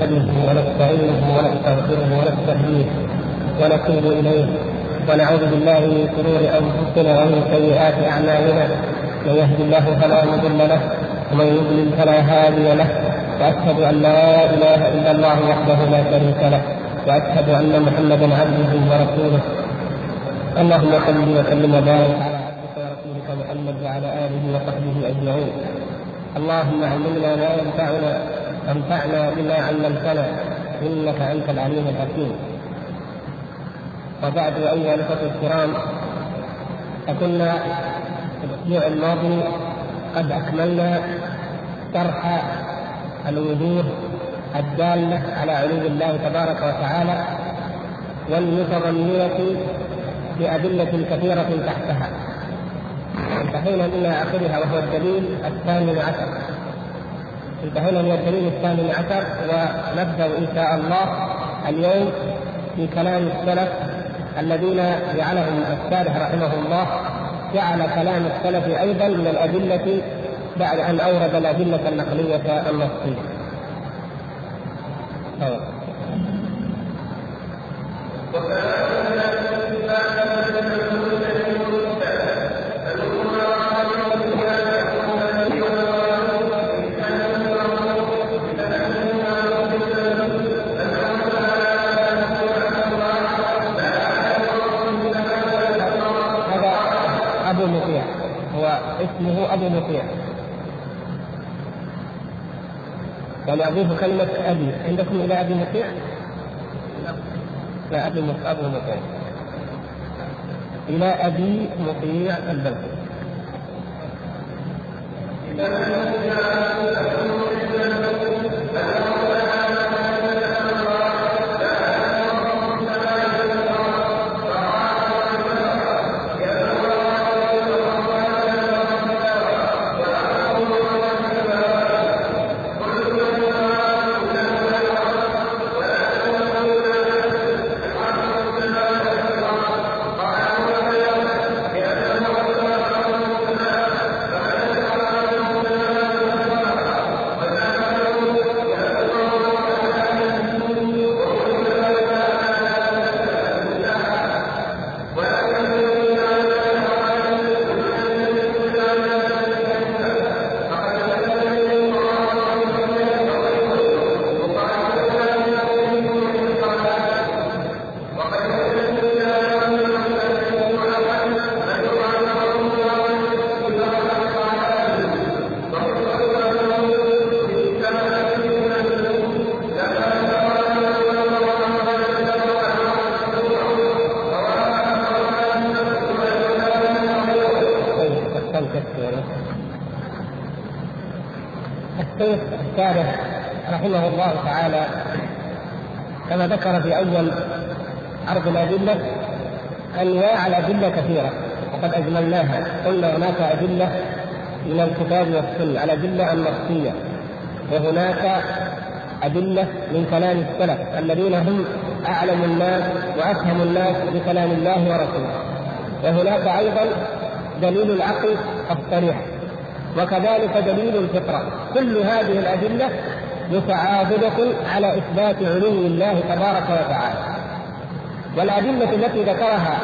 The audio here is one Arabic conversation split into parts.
نحمده ونستعينه ونستغفره ونستهديه ونتوب إليه. ونعوذ بالله من شرور أنفسنا ومن سيئات أعمالنا. من يهد الله فلا مضل له ومن يضلل فلا هادي له. وأشهد أن لا إله إلا الله وحده لا شريك له. وأشهد أن محمدا عبده ورسوله. اللهم صل وسلم وبارك على عبدك ورسولك محمد وعلى آله وصحبه أجمعين. اللهم علمنا ما ينفعنا وانفعنا بما علمتنا إنك أنت العليم الحكيم. وبعد أيها الإخوة الكرام فكنا الأسبوع الماضي قد أكملنا شرح الوجوه الدالة على علو الله تبارك وتعالى والمتضمنة بادله كثيرة تحتها. انتهينا إلى آخرها وهو الدليل الثامن عشر. انتهينا من الدليل الثامن عشر ونبدأ إن شاء الله اليوم في كلام السلف الذين جعلهم الشارح رحمه الله جعل كلام السلف أيضا من الأدلة بعد أن أورد الأدلة النقلية النصية. اسمه أبو مطيع يعني اضيف كلمة أبي. عندكم إلى أبي مطيع؟ لا ابي أبو مطيع إلى أبي مطيع البلخي. ذكر في أول عرض الأدلة أنواع الأدلة كثيرة وقد أجملناها قلنا هناك أدلة من الكتاب والسنة الأدلة النصيه وهناك أدلة من كلام السلف الذين هم أعلم الناس وأفهم الناس بكلام الله ورسوله وهناك أيضا دليل العقل الصريح. وكذلك دليل الفطرة. كل هذه الأدلة متعاضدة على إثبات علو الله تبارك وتعالى. والأدلة التي ذكرها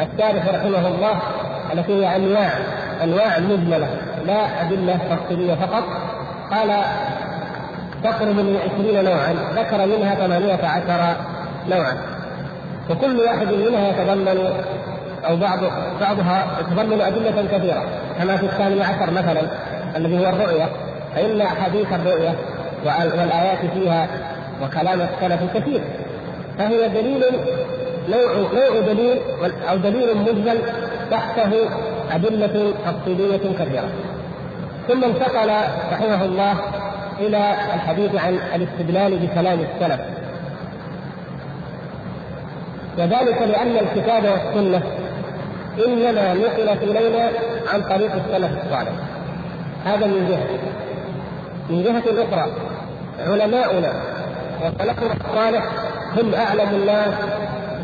الشارح رحمه الله التي هي أنواع أنواع مجملة لا أدلة تفصيلية فقط. قال تقرب من عشرين نوعا ذكر منها ثمانية عشر نوعا. وكل واحد منها يتضمن أو بعض بعضها يتضمن أدلة كثيرة. كما في الثاني عشر مثلا الذي هو الرؤية فإن أحاديث الرؤية والآيات فيها وكلام السلف كثير فهي دليل نوع نوع دليل أو دليل مجمل تحته أدلة تفصيلية كثيرة ثم انتقل رحمه الله إلى الحديث عن الاستدلال بكلام السلف. وذلك لأن الكتاب والسنة إنما نقلت إلينا عن طريق السلف الصالح. هذا من جهة. من جهة أخرى علماؤنا وسلفنا الصالح هم أعلم الناس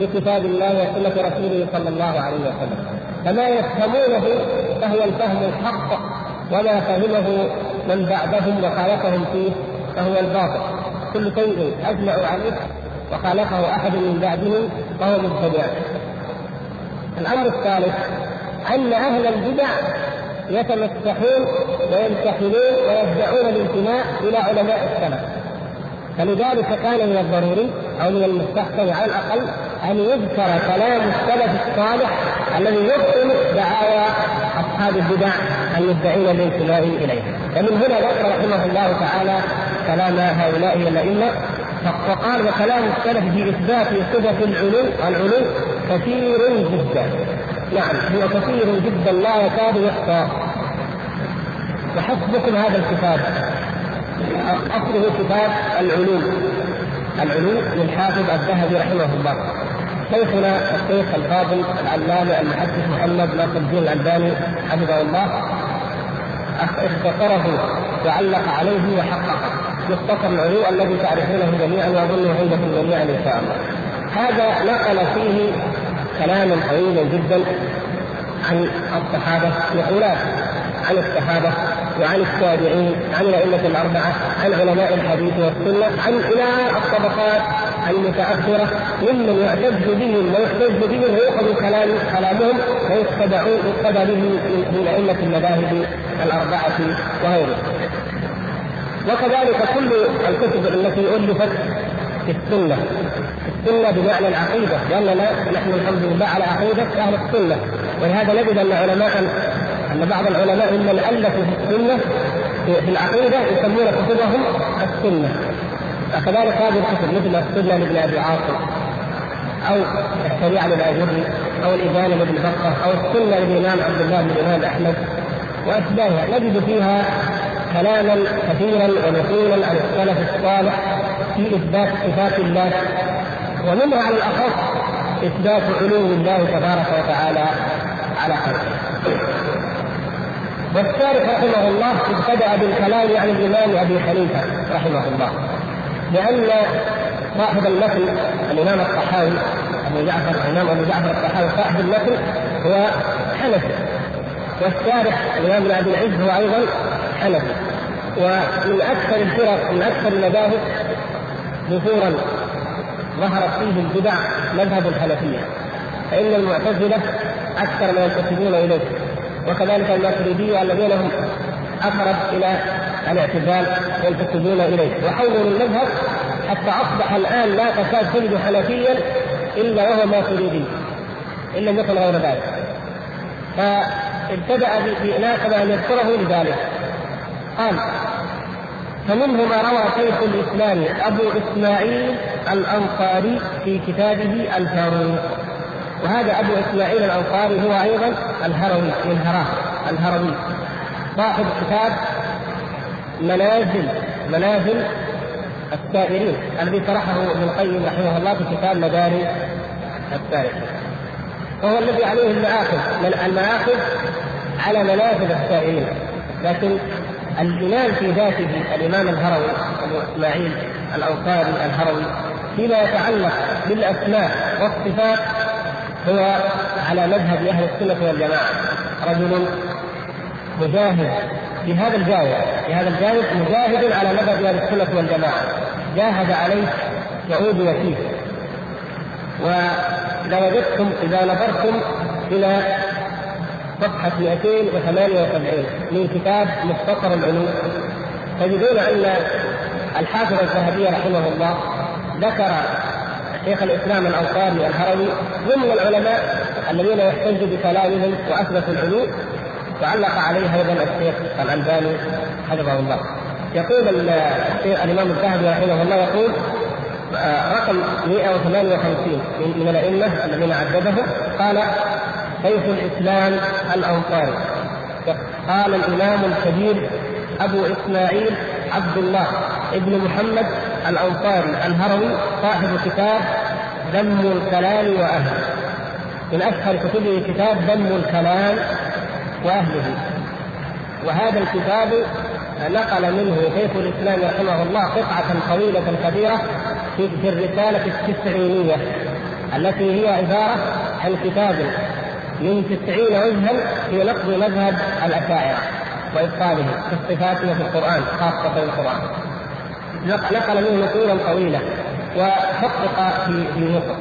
بكتاب الله وسنة رسوله صلى الله عليه وسلم. فما يفهمونه فهو الفهم الحق وما فهمه من بعدهم وخالفهم فيه فهو الباطل. كل شيء اجمعوا عليه وخالفه أحد من بعدهم فهو مبتدع. الأمر الثالث أن أهل البدع يتمسحون ويمتحنون ويدعون الانتماء إلى علماء السلف فلذلك كان من الضروري أو من المستحسن على الأقل أن يذكر كلام السلف الصالح الذي يبطل دعاوى أصحاب البدع المدعين الانتماء اليه ومن هنا ذكر رحمه الله تعالى كلام هؤلاء الأئمة فقال وكلام السلف في إثبات صفة العلو العلو كثير جدا. نعم هو كثير جدا لا يكاد يحصى. وحسبكم هذا الكتاب. أصله كتاب العلوم العلوم للحافظ الذهبي رحمه الله. شيخنا الشيخ الفاضل العلامة المحدث محمد ناصر الدين الألباني حفظه الله. اختصره وعلق عليه وحققه. مختصر العلو الذي تعرفونه جميعا واظنه عندكم جميعا إن شاء الله. هذا نقل فيه كلاما طويلا جدا عن الصحابة مقولات عن الصحابة وعن التابعين عن الأئمة الأربعة عن علماء الحديث والسنة عن إلى الطبقات المتأخرة ممن يعتز بهم ويحتج بهم ويؤخذ كلام كلامهم ويتبعون يقتدى به من أئمة المذاهب الأربعة وغيرهم. وكذلك كل الكتب التي ألفت في السنة. السنة بمعنى العقيدة. لاننا نحن الحمد لله على عقيدة أهل السنة. ولهذا نجد أن علماء أن بعض العلماء ممن ألفوا في السنة في العقيدة يسمون كتبهم السنة. وكذلك هذه الكتب مثل السنة لابن أبي عاصم أو الشريعة للاجري أو الإبانة لابن بكر أو السنة للإمام عبد الله بن الإمام أحمد وأشباهها. نجد فيها كلاما كثيرا ونقولا عن السلف الصالح في إثبات صفات الله ومنها على الأخص إثبات علو الله تبارك وتعالى على خلقه. والشارح رحمه الله ابتدأ بالكلام عن الإمام أبي حنيفة رحمه الله لأن صاحب المثل الإمام الطحاوي أبو جعفر الإمام أبو جعفر الطحاوي صاحب المثل هو حنفي والشارح الإمام ابن عبد العز هو أيضا حنفي ومن أكثر الفرق من أكثر المذاهب ظهورا ظهرت فيه البدع مذهب الحنفية. فإن المعتزلة أكثر ما ينتسبون إليه. وكذلك الماتريدية الذين هم أقرب إلى الاعتزال ينتسبون إليه. وحولوا المذهب حتى أصبح الآن لا تكاد تجد حنفيا إلا وهو ماتريدي إن لم يكن غير ذلك. فابتدأ بناسب ان يذكره لذلك. قال فمنه ما روى شيخ الإسلام أبو إسماعيل الأنصاري في كتابه الفاروق وهذا أبو إسماعيل الأنصاري هو أيضا الهروي من هراه الهروي صاحب كتاب منازل منازل السائرين الذي شرحه ابن القيم رحمه الله في كتاب مدارس السائرين. وهو الذي عليه المآخذ المآخذ على منازل السائرين. لكن الإمام في ذاته الإمام الهروي أبو إسماعيل الأنصاري الهروي فيما يتعلق بالأسماء والصفات هو على مذهب أهل السنة والجماعة. رجل مجاهد في هذا الجانب في هذا الجانب مجاهد على مذهب أهل السنة والجماعة. جاهد عليه يعود وفيه. وإذا وجدتم إذا نظرتم إلى صفحة 278 من كتاب مختصر العلوم تجدون أن الحافظ الذهبي رحمه الله ذكر شيخ الإسلام الأنصاري الهروي ضمن العلماء الذين يحتج بكلامهم واثبتوا العلوم وعلق عليه أيضا الشيخ الألباني حفظه الله. يقول الشيخ الإمام الذهبي رحمه الله يقول آه، رقم 158 من الأئمة الذين عددهم قال شيخ الإسلام الأنصاري. قال الإمام الكبير أبو إسماعيل عبد الله ابن محمد الأنصاري الهروي صاحب كتاب ذم الكلام وأهله. من أشهر كتبه كتاب ذم الكلام وأهله. وهذا الكتاب نقل منه شيخ الإسلام رحمه الله قطعة طويلة كبيرة في الرسالة التسعينية التي هي عبارة عن كتاب من تسعين وجها في نقد مذهب الأشاعرة وإبطاله في الصفات وفي القرآن خاصة في القرآن. نقل منه نقولا طويلة وحقق في في مصر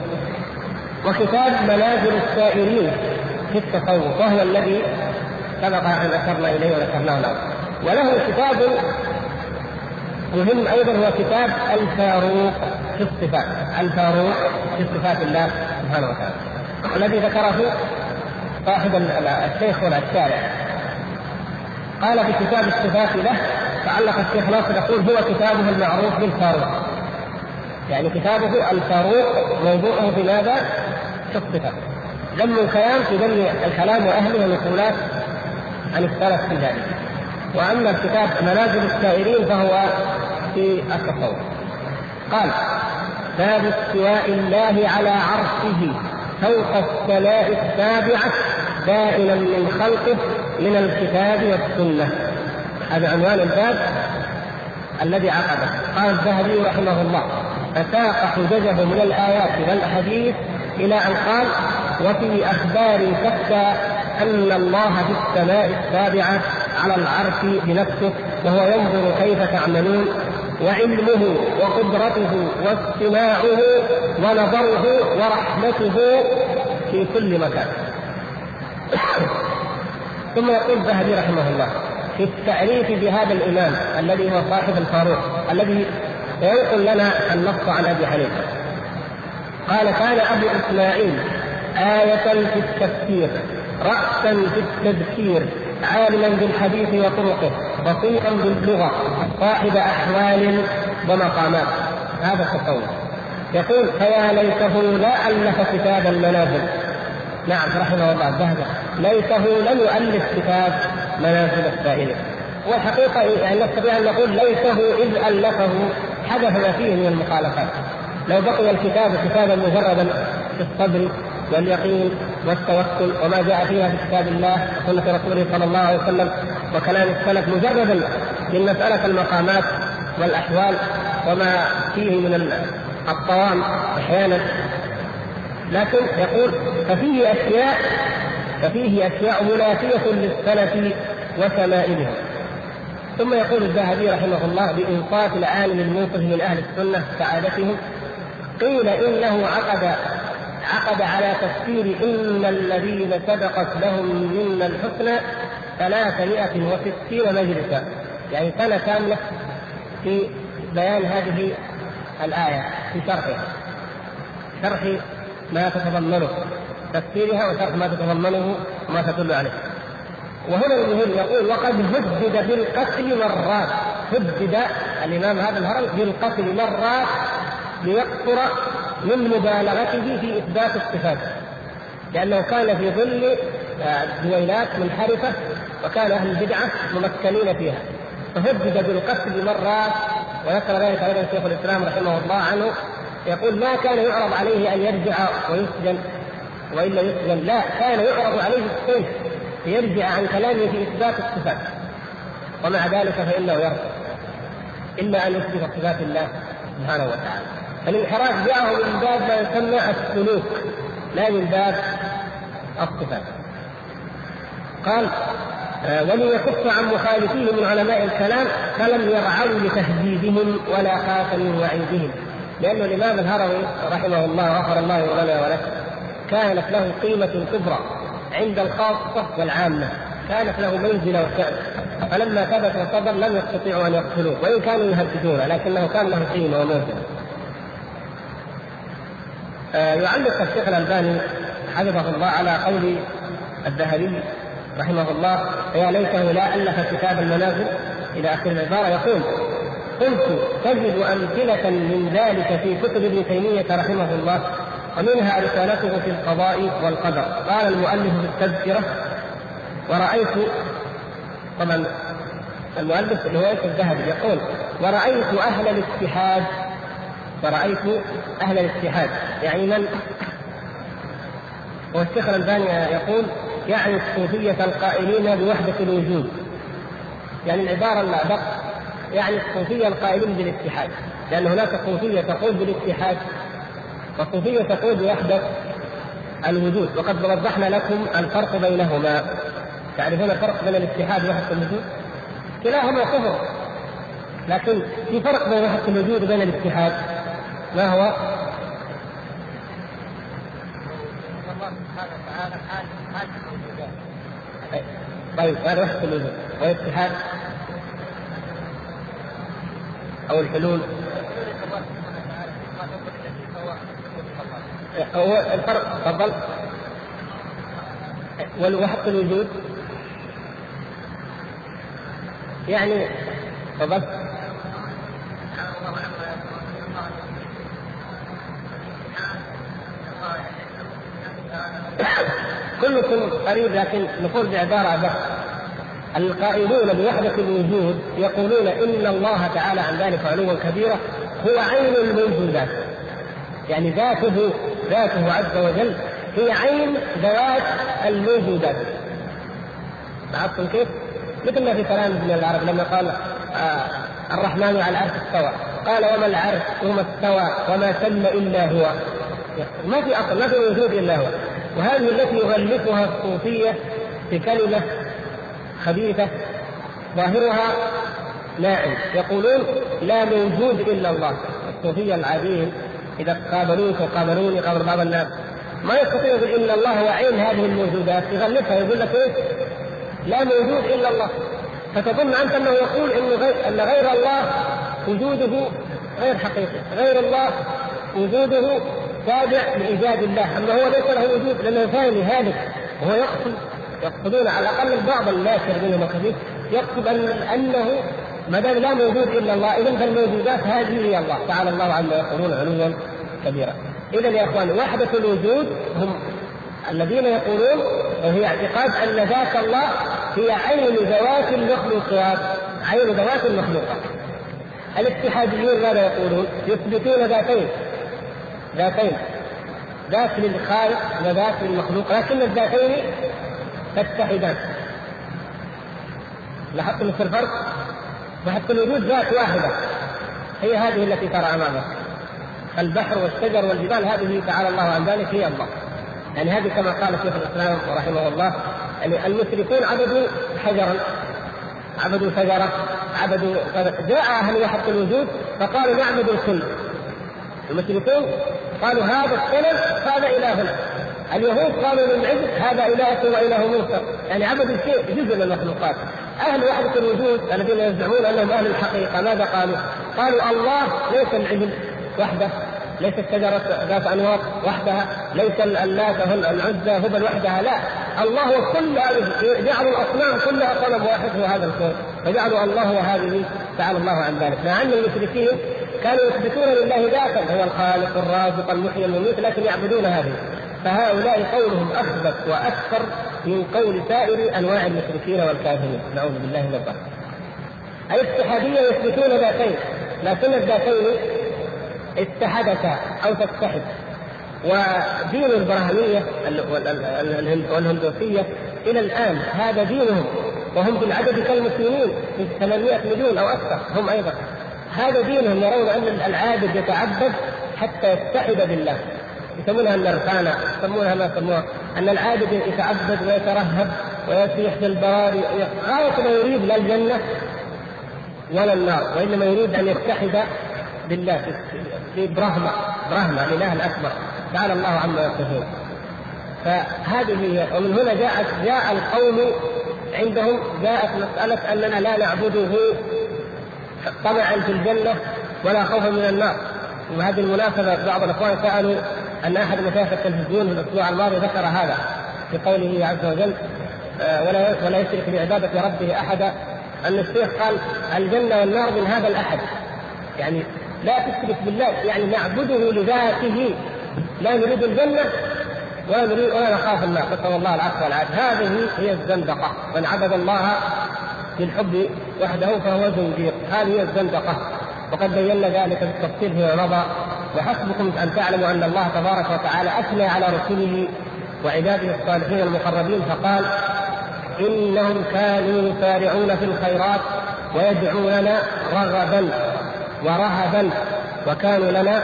وكتاب منازل السائرين في التصوف وهو الذي سبق أن أشرنا إليه وذكرناه له. وله كتاب مهم أيضا هو كتاب الفاروق في الصفات. الفاروق في صفات الله سبحانه وتعالى. الذي ذكره صاحب الشيخ هنا الشارع. قال في كتاب الصفات له تعلق الشيخ ناصر يقول هو كتابه المعروف بالفاروق. يعني كتابه الفاروق موضوعه في ماذا؟ في الصفات ذم الكلام في ذم الكلام وأهله ونقولات عن السلف في ذلك. وأما الكتاب منازل السائرين فهو في التصوف. قال باب استواء الله على عرشه. فوق السماء السابعة دائما من خلقه من الكتاب والسنة. هذا عنوان الباب الذي عقده قال الذهبي رحمه الله فساق حججه من الآيات والاحاديث إلى أن قال وفي أخبار شتى أن الله في السماء السابعة على العرش بنفسه وهو ينظر كيف تعملون وعلمه وقدرته واستماعه ونظره ورحمته في كل مكان. ثم يقول الذهبي رحمه الله في التعريف بهذا الإمام الذي هو صاحب الفاروق الذي ينقل لنا النص عن أبي حنيفة. قال كان أبو إسماعيل آية في التفسير رأسا في التذكير عالما بالحديث وطرقه بصيرا باللغة صاحب أحوال ومقامات. هذا التصور يقول فيا ليته لا ألف كتاب المنازل. نعم رحمه الله الذهبي ليته لم يؤلف كتاب منازل السائلين. والحقيقة يعني نستطيع أن نقول ليته إذ ألفه حدث ما فيه من المخالفات. لو بقي الكتاب كتابا مجردا في الصدر واليقين والتوكل وما جاء فيها في كتاب الله وسنة رسوله صلى الله عليه وسلم وكلام السلف مجردا من مسألة المقامات والأحوال وما فيه من الطوام أحيانا. لكن يقول ففيه أشياء ففيه أشياء منافية للسلف وشمائلهم. ثم يقول الذهبي رحمه الله بإنصاف العالم الموقف من أهل السنة سعادتهم قيل إنه عقد عقد على تفسير إن الذين سبقت لهم منا الحسنى ثلاثمائة وستين مجلسا. يعني سنة كاملة في بيان هذه الآية في شرحها. شرح ما تتضمنه تفسيرها وشرح ما تتضمنه وما تدل عليه. وهنا المهم يقول وقد هدد بالقتل مرات. هدد الإمام هذا الهرم بالقتل مرات ليقصر من مبالغته في إثبات الصفات. لأنه كان في ظل آه، دويلات منحرفة وكان أهل البدعة ممكنين فيها. فهدد بالقتل مرات وذكر ذلك أيضا شيخ الإسلام رحمه الله عنه يقول ما كان يعرض عليه أن يرجع ويسجن وإلا يسجن. لا كان يعرض عليه السيف ليرجع عن كلامه في إثبات الصفات. ومع ذلك فإنه يرفض إلا أن يثبت صفات الله سبحانه وتعالى. الانحراف جاءه من باب ما يسمى السلوك لا من باب الصفات. قال آه، وليكف عن مخالفيه من علماء الكلام فلم يرعوا لتهديدهم ولا خافوا من وعيدهم. لأن الإمام الهروي رحمه الله غفر الله لنا ولك كانت له قيمة كبرى عند الخاصة والعامة كانت له منزلة وشأن فلما ثبت وصدر لم يستطيعوا أن يقتلوه وإن كانوا يهددونه لكنه كان له قيمة ومنزلة يعلق الشيخ الألباني حفظه الله على قول الذهبي رحمه الله يا ليته لا ألف كتاب المنازل إلى آخر العبارة يقول قلت تجد أمثلة من ذلك في كتب ابن تيمية رحمه الله ومنها رسالته في القضاء والقدر. قال المؤلف في التذكرة ورأيت طبعا المؤلف هو الذهبي يقول ورأيت أهل الاتحاد ورأيت أهل الاتحاد يعني من؟ والشيخ الألباني يقول يعني الصوفية القائلين بوحدة الوجود. يعني العبارة الأدق يعني الصوفية القائلين بالاتحاد لأن هناك صوفية تقول بالاتحاد وصوفية تقول بوحدة الوجود. وقد وضحنا لكم الفرق بينهما. تعرفون الفرق بين الاتحاد ووحدة الوجود؟ كلاهما كفر. لكن في فرق بين وحدة الوجود وبين الاتحاد ما هو؟ طيب هذا وحدة الوجود والاتحاد أو الحلول. هو الفرق تفضل. والوحدة الوجود. يعني تفضل. كلكم قريب لكن نقول بعبارة بس. القائلون بوحدة الوجود يقولون إن الله تعالى عن ذلك علوا كبيرا هو عين الموجودات. يعني ذاته ذاته عز وجل هي عين ذوات الموجودات. لاحظتم كيف؟ مثل ما في كلام ابن العرب لما قال آه الرحمن على العرش استوى. قال وما العرش وما استوى وما تم إلا هو. ما في أصل ما في وجود إلا هو. وهذه التي يغلفها الصوفية في كلمة خبيثة ظاهرها ناعم يقولون لا موجود إلا الله. الصوفية العاديين إذا قابلوك وقابلوني قابل بعض الناس. ما يستطيع يقول إن الله هو عين هذه الموجودات. يغلفها يقول لك إيش؟ لا موجود إلا الله. فتظن أنت أنه يقول أن غير الله وجوده غير حقيقي، غير الله وجوده تابع لإيجاد الله، اما هو ليس له وجود لأنه ثاني هالك وهو يقصد يقصدون على الأقل بعض الناس منهم الخبيث يقصد ان أنه ما دام لا موجود إلا الله اذا فالموجودات هذه هي الله تعالى الله عما يقولون علوا كبيرا. اذا يا إخوان وحدة الوجود هم الذين يقولون وهي اعتقاد أن ذات الله هي عين ذوات المخلوقات عين ذوات المخلوقات الاتحاديون ماذا يقولون؟ يثبتون ذاتين ذاتين. ذات للخالق وذات للمخلوق لكن الذاتين تتحدان. لاحظتم في الفرق؟ وحتى الوجود ذات واحدة؟ هي هذه التي ترى أمامك. البحر والشجر والجبال هذه تعالى الله عن ذلك هي الله. يعني هذه كما قال شيخ الإسلام رحمه الله يعني المشركون عبدوا حجرا عبدوا شجرة عبدوا جاء أهل وحده الوجود فقالوا نعبد الكل. المشركون قالوا هذا الصنم هذا إلهنا. اليهود قالوا للعجل هذا إلهكم وإله موسى. يعني عبدوا الشيء جزء من المخلوقات. أهل وحدة الوجود الذين يزعمون أنهم أهل الحقيقة ماذا قالوا؟ قالوا الله ليس العجل وحده ليست شجرة ذات أنواط وحدها ليس اللات العزى هبل وحدها لا. الله كل هذه جعلوا الأصنام كلها صنم واحد هو هذا الكون. فجعلوا الله وهذه تعالى الله عن ذلك. مع أن المشركين كانوا يثبتون لله ذاتا هو الخالق الرازق المحيي المميت لكن يعبدون هذه. فهؤلاء قولهم أثبت وأكثر من قول سائر أنواع المشركين والكافرين. نعوذ بالله من الضحك الاتحادية يثبتون ذاتين لكن الذاتين اتحدتا أو تتحد. ودين البراهمية والهندوسية إلى الآن هذا دينهم. وهم في العدد كالمسلمين في 800 مليون أو أكثر. هم أيضا هذا دينهم يرون أن العابد يتعبد حتى يتحد بالله. يسمونها النرفانة يسمونها ما يسموها. أن العابد يتعبد ويترهب ويسيح في البراري غاية ما يريد لا الجنة ولا النار وإنما يريد أن يتحد بالله. في برهمة برهمة الإله الأكبر. تعالى الله عما يصفون. فهذه هي. ومن هنا جاءت جاء القوم عندهم جاءت مسألة أننا لا نعبده طمعا في الجنة ولا خوفا من النار. وهذه المناسبة بعض الإخوان سألوا أن أحد مشايخ التلفزيون في الأسبوع الماضي ذكر هذا في قوله عز وجل آه، ولا ولا يشرك بعبادة ربه أحدا. أن الشيخ قال الجنة والنار من هذا الأحد. يعني لا تشرك بالله يعني نعبده لذاته. لا نريد الجنة ولا نريد ولا نخاف النار. نسأل الله العفو والعافية. هذه هي الزندقة. من عبد الله بالحب وحده فهو زنديق هذه هي الزندقة. وقد بينا ذلك بالتفصيل فيما مضى وحسبكم أن تعلموا أن الله تبارك وتعالى أثنى على رسله وعباده الصالحين المقربين فقال إنهم كانوا يسارعون في الخيرات ويدعوننا رغبا ورهبا وكانوا لنا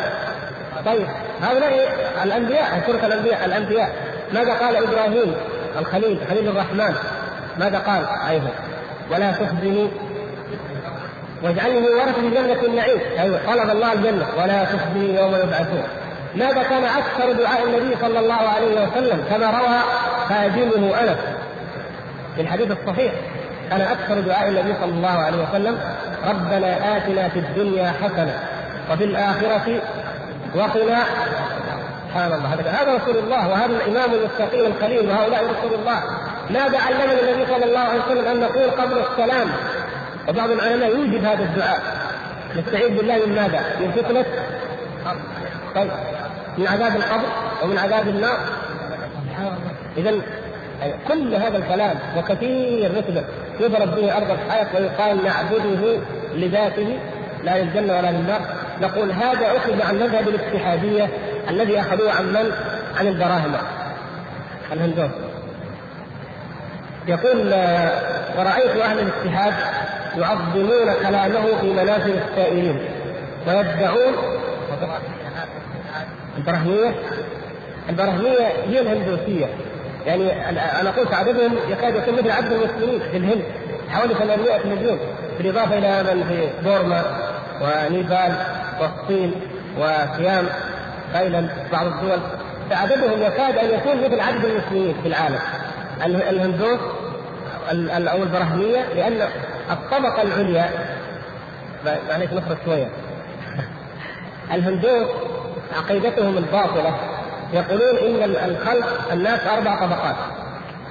طيب. هؤلاء الأنبياء سوره الأنبياء الأنبياء. ماذا قال إبراهيم الخليل خليل الرحمن؟ ماذا قال؟ أيضا. ولا تخزني. واجعلني من ورثة جنة النعيم. أيوة. طلب الله الجنة. ولا تخزني يوم يبعثون. ماذا كان أكثر دعاء النبي صلى الله عليه وسلم؟ كما روى خادمه أنس في الحديث الصحيح. كان أكثر دعاء النبي صلى الله عليه وسلم ربنا آتنا في الدنيا حسنة وفي الآخرة وقنا. سبحان الله. هذا هذا رسول الله وهذا الإمام المستقيم الخليل وهؤلاء رسول الله. ماذا علمنا النبي صلى الله عليه وسلم أن نقول قبل السلام؟ وبعض العلماء يوجد هذا الدعاء. نستعيذ بالله من ماذا؟ من فتنة؟ طيب. من عذاب القبر ومن عذاب النار؟ إذا كل هذا الكلام وكثير مثله يضرب به أرض الحائط ويقال نعبده لذاته لا للجنة ولا للنار. نقول هذا أخذ عن مذهب الاتحادية الذي أخذوه عن من؟ عن البراهمة. الهندوس. يقول ورأيت أهل الاتحاد يعظمون كلامه في منازل السائلين ويدعون البرهمية البرهمية هي الهندوسية. يعني أنا قلت عددهم يكاد يكون مثل عدد المسلمين في الهند حوالي 800 مليون بالإضافة إلى من في بورما ونيبال والصين وسيام تايلاند بعض الدول. فعددهم يكاد أن يكون مثل عدد المسلمين في العالم. الهندوس أو البراهميه لأن الطبقة العليا معلش نخرج شوية. الهندوس عقيدتهم الباطلة يقولون إن الخلق الناس أربع طبقات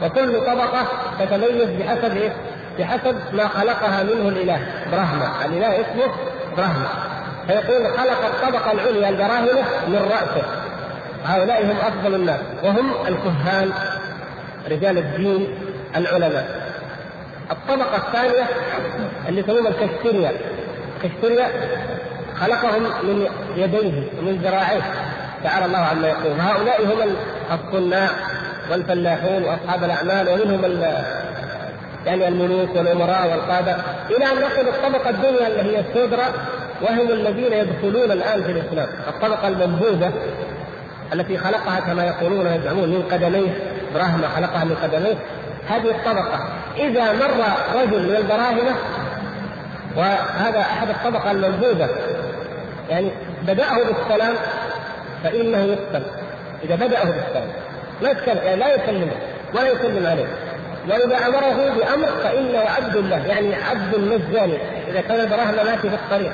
وكل طبقة تتميز بحسب إيه؟ بحسب ما خلقها منه الإله برهما، الإله اسمه برهما فيقول خلق الطبقة العليا البراهمه من رأسه. هؤلاء هم أفضل الناس وهم الكهان. رجال الدين العلماء. الطبقة الثانية اللي يسمونها الكشتريا كشتريا خلقهم من يديه ومن ذراعيه. تعالى الله عما يقول هؤلاء هم الصناع والفلاحون وأصحاب الأعمال ومنهم يعني الملوك والأمراء والقادة. إلى أن نصل الطبقة الدنيا اللي هي السودرة وهم الذين يدخلون الآن في الإسلام. الطبقة المنبوذة التي خلقها كما يقولون ويزعمون من قدميه براهمة خلقها من قدميه. هذه الطبقة إذا مر رجل من البراهمة وهذا أحد الطبقة المنبوذة يعني بدأه بالسلام فإنه يقتل إذا بدأه بالسلام لا يعني لا يكلمه ولا يسلم عليه. وإذا أمره بأمر فإنه عبد الله يعني عبد مجاني إذا كان البراهمة ماشي في الطريق.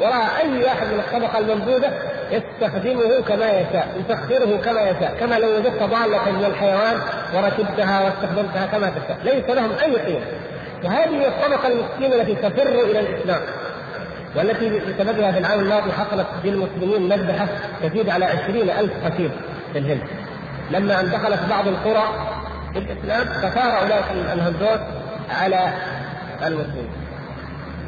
ورأى أي واحد من الطبقة المنبوذة يستخدمه كما يشاء يسخره كما يشاء كما لو وجدت ضالة من الحيوان وركبتها واستخدمتها كما تشاء ليس لهم أي قيمة. وهذه الطبقة المسكينة التي تفر إلى الإسلام والتي بسببها في العام الماضي حصلت للمسلمين مذبحة تزيد على عشرين ألف قتيل في الهند. لما أن دخلت بعض القرى في الإسلام فثار أولئك الهندوس على المسلمين.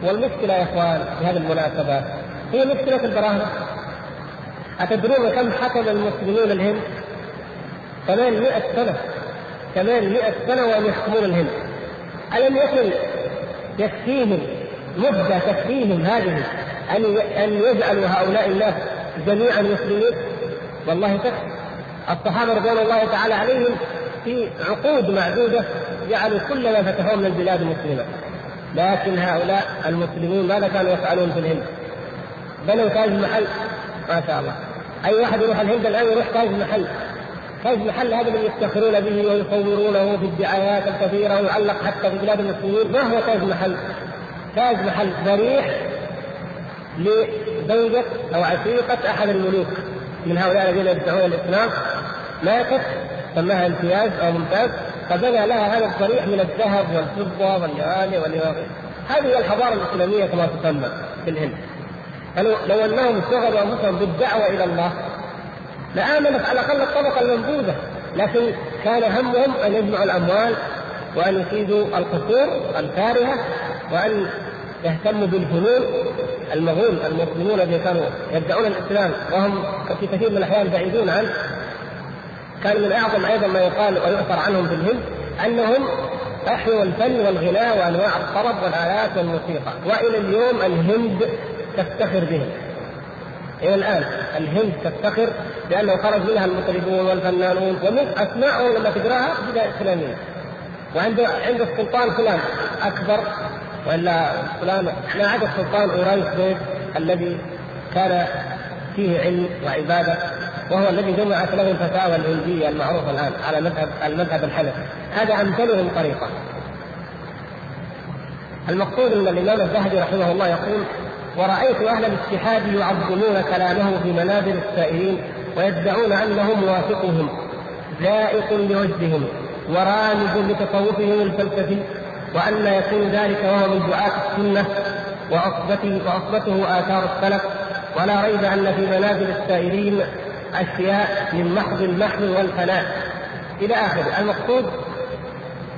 والمشكلة يا إخوان في هذه المناسبة هي مشكلة البراهمة أتدرون كم حكم المسلمون الهند؟ 800 سنة. 800 سنة وهم يحكمون الهند. ألم يكن يكفيهم مدة تكفيهم هذه أن أن يجعلوا هؤلاء الناس جميعا مسلمين؟ والله تكفي الصحابة رضوان الله تعالى عليهم في عقود معدودة جعلوا كل ما فتحوه من البلاد مسلمة. لكن هؤلاء المسلمون ماذا كانوا يفعلون في الهند؟ بنوا تاج محل ما شاء الله. أي واحد يروح الهند الآن يروح تاج محل. تاج محل هذا اللي يفتخرون به ويصورونه في الدعايات الكثيرة ويعلق حتى في بلاد المسلمين. ما هو تاج محل؟ تاج محل ضريح لزوجة أو عشيقة أحد الملوك من هؤلاء الذين يدعون الإسلام. ماتت سماها امتياز أو ممتاز. فبنى لها هذا الضريح من الذهب والفضة والجواني واليواقيت هذه هي الحضارة الإسلامية كما تسمى في الهند. فلو لو أنهم اشتغلوا أنفسهم بالدعوة إلى الله لآمنت على الأقل الطبقة المنبوذه لكن كان همهم أن يجمعوا الأموال وأن يفيدوا القصور الفارهة وأن يهتموا بالفنون المغول المسلمون الذين كانوا يدعون الإسلام. وهم في كثير من الأحيان بعيدون عنه. كان من أعظم أيضا ما يقال ويؤثر عنهم في الهند أنهم أحيوا الفن والغناء وأنواع الطرب والآلات والموسيقى. وإلى اليوم الهند تفتخر بهم. إلى الآن الهند تفتخر لأنه خرج منها المطربون والفنانون ومن اسمائهم لما تقراها بداية اسلاميه وعند عند السلطان فلان أكبر والا فلان ما عدا السلطان بيت الذي كان فيه علم وعبادة وهو الذي جمعت له الفتاوى الهندية المعروفة الآن على مذهب المذهب الحنفي. هذا أمثلهم طريقة. المقصود أن الإمام الذهبي رحمه الله يقول ورأيت أهل الاجتهاد يعظمون كلامه في منابر السائلين ويدعون أنه موافقهم زائق لوجدهم ورامز لتصوفهم الفلسفي وأن يكون ذلك وهو من دعاة السنة وعصبته وعصبته آثار السلف ولا ريب أن في منازل السائلين أشياء من محض المحو والفناء. إلى آخره. المقصود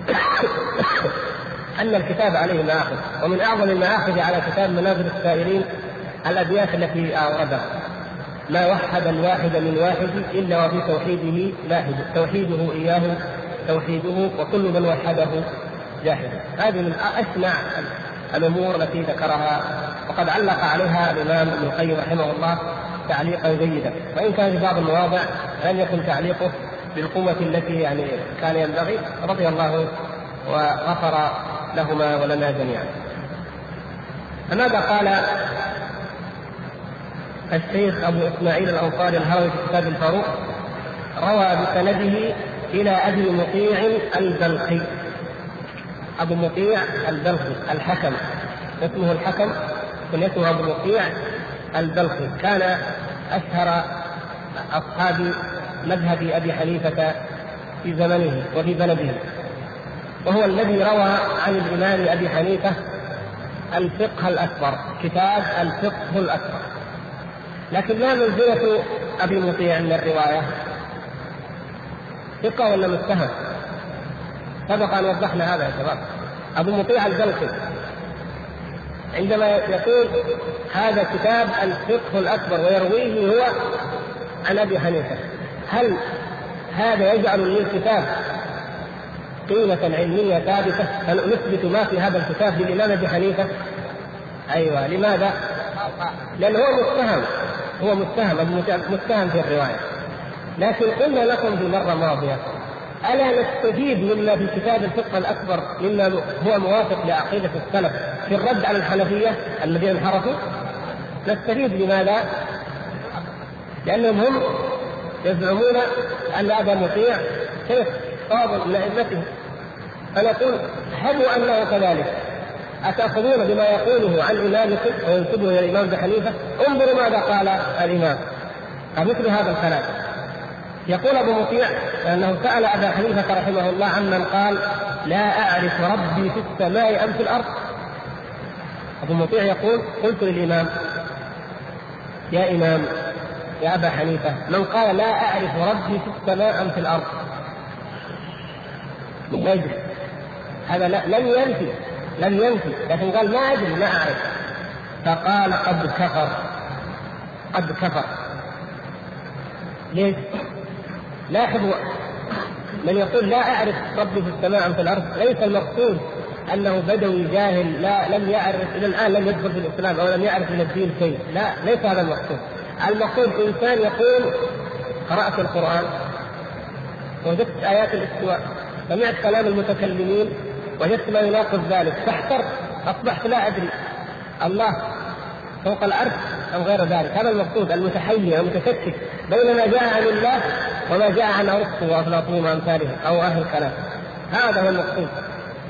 أن الكتاب عليه مآخذ ومن أعظم المآخذ على كتاب منازل السائلين الأبيات التي أوردها ما وحد الواحد من واحد إلا وفي توحيده لاحد توحيده إياه توحيده وكل من وحده جاحد هذه من أسمع الأمور التي ذكرها وقد علق عليها الإمام ابن القيم رحمه الله تعليقا جيدا. وإن كان في بعض المواضع لم يكن تعليقه بالقوة التي يعني كان ينبغي رضي الله وغفر لهما ولنا جميعا. فماذا قال الشيخ أبو إسماعيل الأنصاري الهروي في كتاب الفاروق؟ روى بسنده إلى أبي مطيع البلخي. أبو مطيع البلخي الحكم اسمه الحكم. كنيته أبو مطيع البلخي. كان أشهر أصحاب مذهب أبي حنيفة في زمنه وفي بلده. وهو الذي روى عن الإمام أبي حنيفة الفقه الأكبر كتاب الفقه الأكبر. لكن ما منزلة أبي مطيع من الرواية. ثقة ولا متهم؟ سبق أن وضحنا هذا يا شباب. أبو مطيع الجلسي عندما يقول هذا كتاب الفقه الأكبر ويرويه هو عن أبي حنيفة. هل هذا يجعل للكتاب قيمة علمية ثابتة؟ فنثبت ما في هذا الكتاب للإمام أبي حنيفة؟ أيوه لماذا؟ لأنه هو متهم هو متهم متهم في الرواية. لكن قلنا لكم في مرة ماضية ألا نستفيد مما في كتاب الفقه الأكبر مما هو موافق لعقيدة السلف في الرد على الحنفية الذين انحرفوا؟ نستفيد لماذا؟ لأنهم هم يزعمون أن أبا مطيع. شيخ فاضل من أئمتهم. فنقول هبوا أنه كذلك. أتأخذون بما يقوله عن امامكم وينسبه إلى الإمام ابي حنيفه انظروا ماذا قال الإمام. مثل هذا الكلام. يقول أبو مطيع انه سأل أبا حنيفة رحمه الله عمن قال لا أعرف ربي في السماء أم في الأرض. أبو مطيع يقول قلت للإمام يا إمام يا أبا حنيفة من قال لا أعرف ربي في السماء أم في الأرض؟ ما يدري. هذا لم ينفي لم ينفي لكن قال ما أدري ما أعرف. فقال قد كفر قد كفر. ليش؟ لاحظوا من يقول لا أعرف ربي في السماء ام في الأرض ليس المقصود أنه بدوي جاهل لا لم يعرف إلى الآن لم يدخل في الإسلام أو لم يعرف من الدين شيء لا ليس هذا المقصود. المقصود إنسان يقول قرأت القرآن وجدت آيات الاستواء سمعت كلام المتكلمين وجدت ما يناقض ذلك فاحترت أصبحت لا أدري الله فوق الأرض ام غير ذلك. هذا المقصود المتحير المتشكك بين ما جاء عن الله وما جاء عن ارسطو وافلاطون وامثالهم أو أهل الكلام. هذا هو المقصود.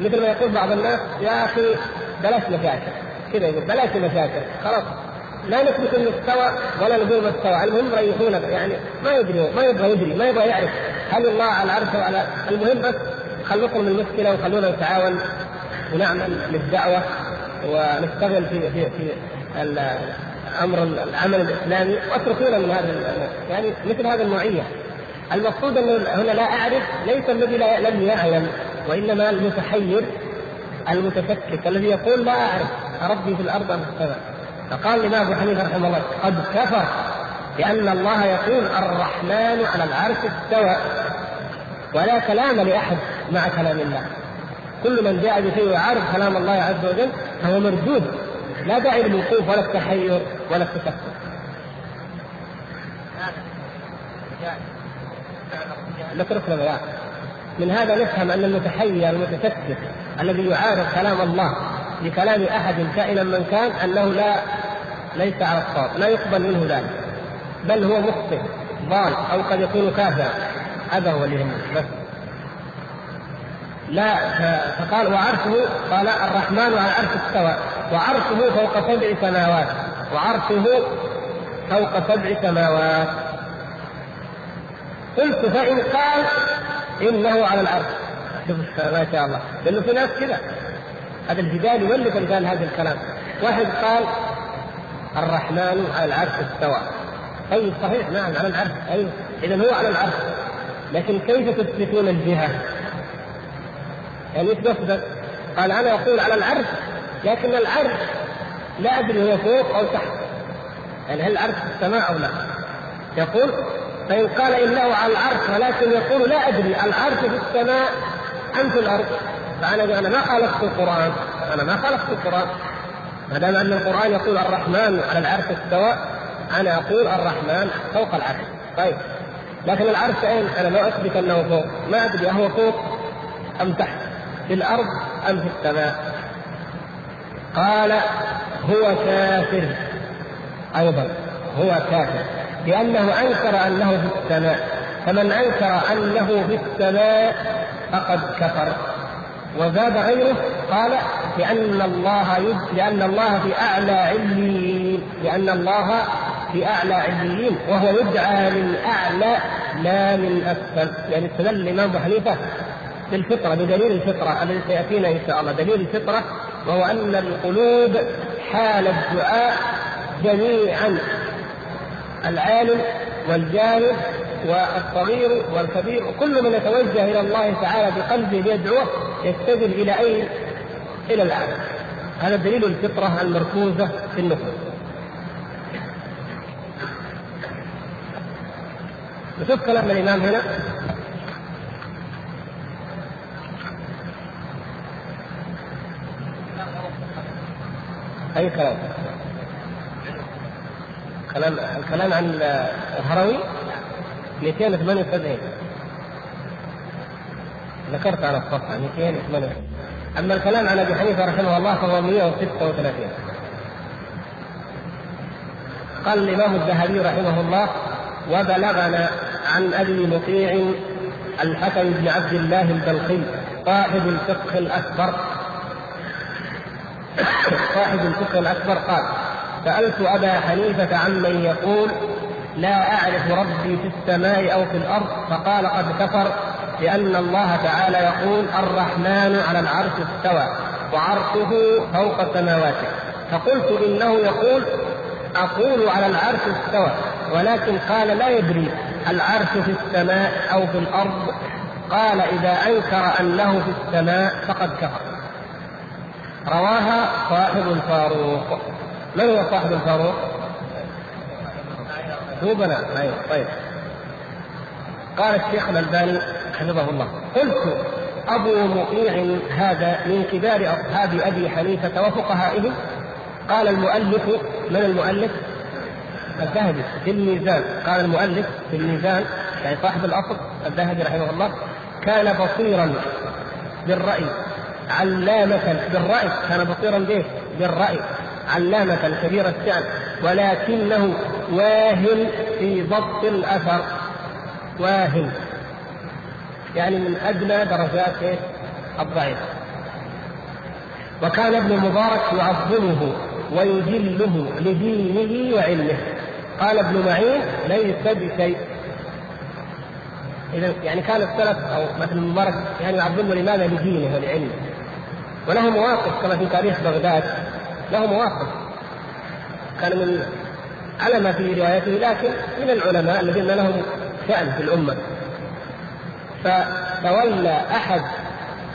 مثل ما يقول بعض الناس يا أخي بلاش مشاكل. كذا يقول بلاش مشاكل خلاص. لا نثبت المستوى ولا نقول مستوى المهم ريحونا يعني ما يدري ما يبغى يدري ما يبغى يعرف. هل الله على العرش وعلى؟ المهم بس خلوكم من المشكلة وخلونا نتعاون ونعمل للدعوة ونشتغل في في في أمر العمل الإسلامي واتركونا من هذا يعني مثل هذه النوعيه المقصود انه هنا لا أعرف ليس الذي لا لم يعلم وإنما المتحير المتشكك الذي يقول لا أعرف ربي في الأرض أم السماء؟ فقال الإمام أبو حنيفة رحمه الله قد كفر لأن الله يقول الرحمن على العرش استوى ولا كلام لأحد مع كلام الله. كل من جاء بشيء يعارض كلام الله عز وجل فهو مردود. لا داعي للوقوف ولا التحير ولا التفكر نترك من هذا نفهم أن المتحير المتفكر الذي يعارض كلام الله لكلام أحد كائنا من كان أنه لا ليس على الصواب لا يقبل منه ذلك بل هو مخطئ ضال أو قد يكون كافرا. هذا هو اللي بس. لا فقال وعرشه قال الرحمن على العرش استوى. وعرشه فوق سبع سماوات. وعرشه فوق سبع سماوات. قلت فإن قال إنه على العرش. شوف ما شاء الله. لأنه في ناس كذا. هذا الجدال يولف قال هذا الكلام. واحد قال الرحمن على العرش استوى. طيب صحيح نعم على العرش. أيوه اذا هو على العرش. لكن كيف تثبتون الجهة؟ يعني إيش قصدك؟ قال أنا أقول على العرش لكن العرش لا أدري هو فوق أو تحت. يعني هل العرش في السماء أو لا؟ يقول فإن قال إنه على العرش ولكن يقول لا أدري العرش في السماء أم في الأرض؟ فأنا أنا ما خالفت القرآن أنا ما خالفت القرآن. ما دام أن القرآن يقول الرحمن على العرش استوى أنا أقول الرحمن فوق العرش. طيب لكن العرش أين؟ أنا ما أثبت أنه فوق. ما أدري أهو فوق أم تحت في الأرض أم في السماء؟ قال هو كافر. أيضا هو كافر. لأنه أنكر أنه في السماء. فمن أنكر أنه في السماء فقد كفر. وزاد غيره قال لأن الله يد... لأن الله في أعلى عليين. لأن الله في أعلى عليين. وهو يدعى من أعلى لا من أسفل. يعني استدل الإمام أبو حنيفة بالفطرة بدليل الفطرة الذي سيأتينا إن شاء الله. دليل الفطرة وهو أن القلوب حال الدعاء جميعا العالم والجاهل والصغير والكبير وكل من يتوجه إلى الله تعالى بقلبه ليدعوه يستدل إلى أين؟ إلى العالم. هذا دليل الفطرة المركوزة في النفوس. نشوف كلام الإمام هنا أي كلام؟ كلام الكلام عن الهروي؟ 278 ذكرت على الصفحة 278 أما الكلام عن أبي حنيفة رحمه الله فهو 136 قال الإمام الذهبي رحمه الله وبلغنا عن أبي مطيع الحكم بن عبد الله البلخي صاحب الفقه الأكبر صاحب الفقه الأكبر قال سألت أبا حنيفة عمن يقول لا أعرف ربي في السماء أو في الأرض. فقال قد كفر لأن الله تعالى يقول الرحمن على العرش استوى وعرشه فوق سماواته فقلت إنه يقول أقول على العرش استوى ولكن قال لا يدري العرش في السماء أو في الأرض. قال إذا أنكر أنه في السماء فقد كفر. رواها صاحب الفاروق. من هو صاحب الفاروق؟ توبنا أيوه طيب. قال الشيخ الألباني حفظه الله. قلت أبو مطيع هذا من كبار أصحاب أبي حنيفة وفقهائه قال المؤلف من المؤلف؟ الذهبي في الميزان. قال المؤلف في الميزان يعني صاحب الأصل الذهبي رحمه الله كان بصيرا بالرأي علامة بالرأي كان بصيرا به بالرأي. علامة كبير الشأن. ولكنه واهن في ضبط الأثر. واهن. يعني من أدنى درجات الضعيف. وكان ابن المبارك يعظمه ويجله لدينه وعلمه. قال ابن معين ليس بشيء. اذا يعني كان السلف أو مثل المبارك يعني يعظمه لماذا؟ لدينه ولعلمه. وله مواقف كما في تاريخ بغداد. له مواقف. كان من على ما في روايته لكن من العلماء الذين لهم شأن في الأمة. فتولى أحد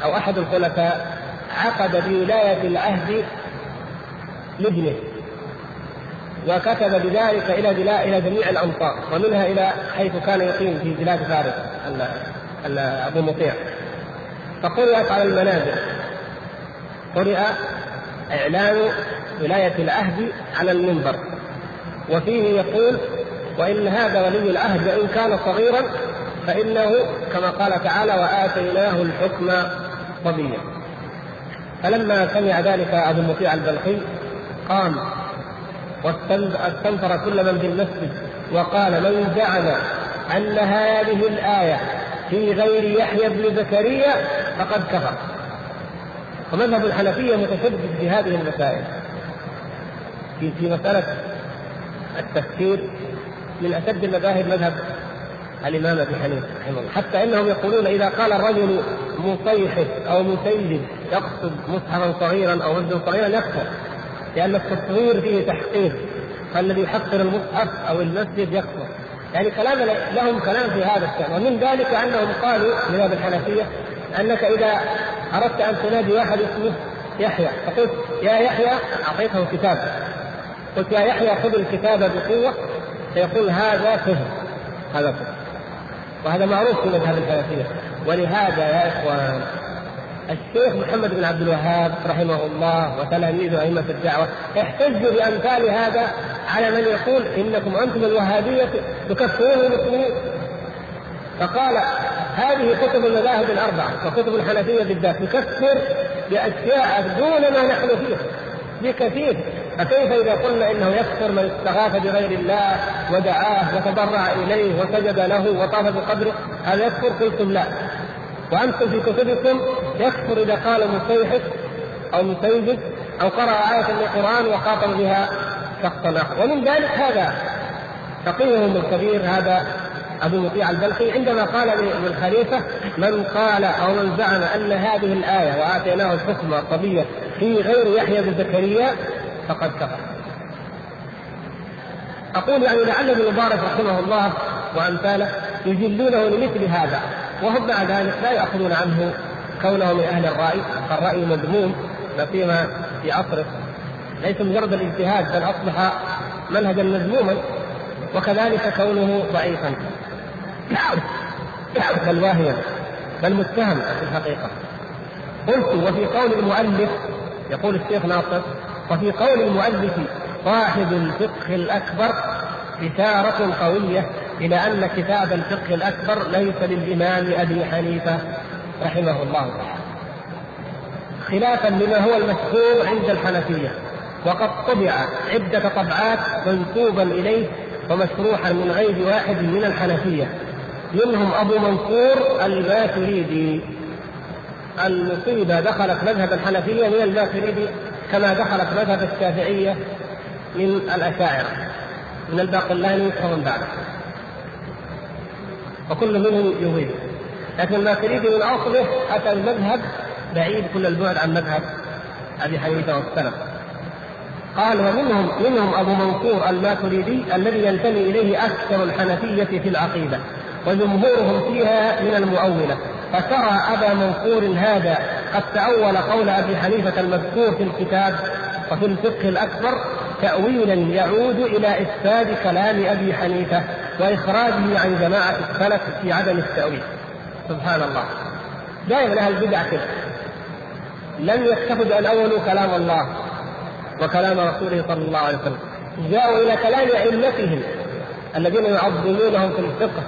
أو أحد الخلفاء عقد بولاية العهد لابنه وكتب بذلك إلى إلى جميع الأمصار ومنها إلى حيث كان يقيم في بلاد فارس أبو مطيع. فقرأت على المنازل. قرئ إعلان ولاية العهد على المنبر. وفيه يقول وإن هذا ولي العهد وإن كان صغيرا فإنه كما قال تعالى وآتيناه الحكم صبيا فلما سمع ذلك أبو مطيع البلخي قام واستنفر كل من في المسجد وقال من زعم أن هذه الآية في غير يحيى بن زكريا فقد كفر. ومذهب الحنفية متشدد في هذه المسائل. في في مسألة التفسير من اشد المذاهب مذهب الإمام أبي حنيفة رحمه الله. حتى إنهم يقولون إذا قال الرجل مصيحف أو مسيد يقصد مصحفا صغيرا أو وزنا صغيرا يكفر لأن التصوير فيه تحقير فالذي يحقر المصحف أو المسجد يكفر. يعني كلام لهم كلام في هذا الشأن. ومن ذلك أنهم قالوا من الحنفية أنك إذا اردت أن تنادي واحد اسمه يحيى. فقلت يا يحيى أعطيته كتاب قلت يا يحيى خذ الكتاب بقوة. فيقول هذا كفر هذا كفر وهذا معروف في مذهب الحنفية. ولهذا يا إخوان الشيخ محمد بن عبد الوهاب رحمه الله وتلاميذه أئمة الدعوة احتجوا بأمثال هذا على من يقول إنكم أنتم الوهابية تكفرون المسلمين. فقال هذه كتب المذاهب الأربعة وكتب الحنفية بالذات تكفر بأشياء دون ما نحن فيه. بكثير. فكيف إذا قلنا إنه يكفر من استغاث بغير الله ودعاه وتضرع إليه وسجد له وطاف بقدره هذا يكفر؟ قلتم لا. وأنتم في كتبكم يكفر إذا قال مصيحف أو مسيجد أو قرأ آية من القرآن وخاطب بها شخصا آخر. ومن ذلك هذا فقيههم الكبير هذا أبو مطيع البلخي عندما قال للخليفة من قال أو من زعم أن هذه الآية وآتيناه الحكم الطبية في غير يحيى بن زكريا فقد كفر. أقول يعني لعل ابن مبارك رحمه الله وأمثاله يجلونه لمثل هذا وهم مع ذلك لا يأخذون عنه كونه من أهل الرأي فالرأي مذموم لا سيما في عصره ليس مجرد الاجتهاد بل أصبح منهجا مذموما وكذلك كونه ضعيفا بل واهيا بل متهم في الحقيقة. قلت وفي قول المؤلف يقول الشيخ ناصر وفي قول المؤلف صاحب الفقه الأكبر إشارة قوية إلى أن كتاب الفقه الأكبر ليس للإمام أبي حنيفة رحمه الله تعالى. خلافا لما هو المشهور عند الحنفية وقد طبع عدة طبعات منسوبا إليه ومشروحا من غير واحد من الحنفية. منهم أبو منصور الماتريدي المصيبة دخلت مذهب الحنفية من الماتريدي كما دخلت مذهب الشافعية من الأشاعرة. من الباقلاني ومن بعده. وكل منهم يضيف لكن الماتريدي من أصله أتى المذهب بعيد كل البعد عن مذهب أبي حنيفة والسلف. قال ومنهم منهم أبو منصور الماتريدي الذي ينتمي إليه أكثر الحنفية في العقيدة. وجمهورهم فيها من المؤولة. فترى أبا منصور هذا قد تأول قول أبي حنيفة المذكور في الكتاب وفي الفقه الأكبر تاويلا يعود إلى إفساد كلام أبي حنيفة وإخراجه عن جماعة السلف في عدم التأويل. سبحان الله. دائما أهل البدع كده. لم يكتفوا بان اولوا كلام الله وكلام رسوله صلى الله عليه وسلم. جاءوا إلى كلام أئمتهم الذين يعظمونهم في الفقه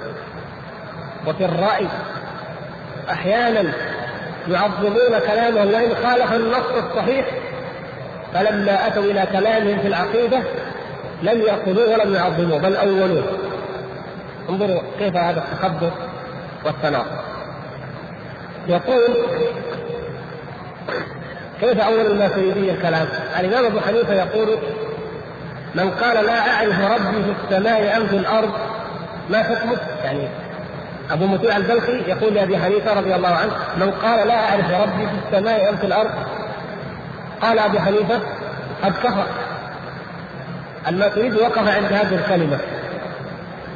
وفي الرأي أحيانا يعظمون كلامهم وان خالف النص الصحيح فلما أتوا إلى كلامهم في العقيدة لم يأخذوه ولم يعظموه بل أولوه انظروا كيف هذا التخبط والتناقض يقول كيف أول الماتريدي الكلام؟ الإمام أبو حنيفة يقول من قال لا أعرف ربي في السماء أم في الأرض ما حكمه؟ يعني أبو مطيع البلخي يقول لأبي حنيفة رضي الله عنه من قال لا أعرف ربي في السماء ام في الأرض. قال ابو حنيفة قد كفر الماتريدي وقف عند هذه الكلمة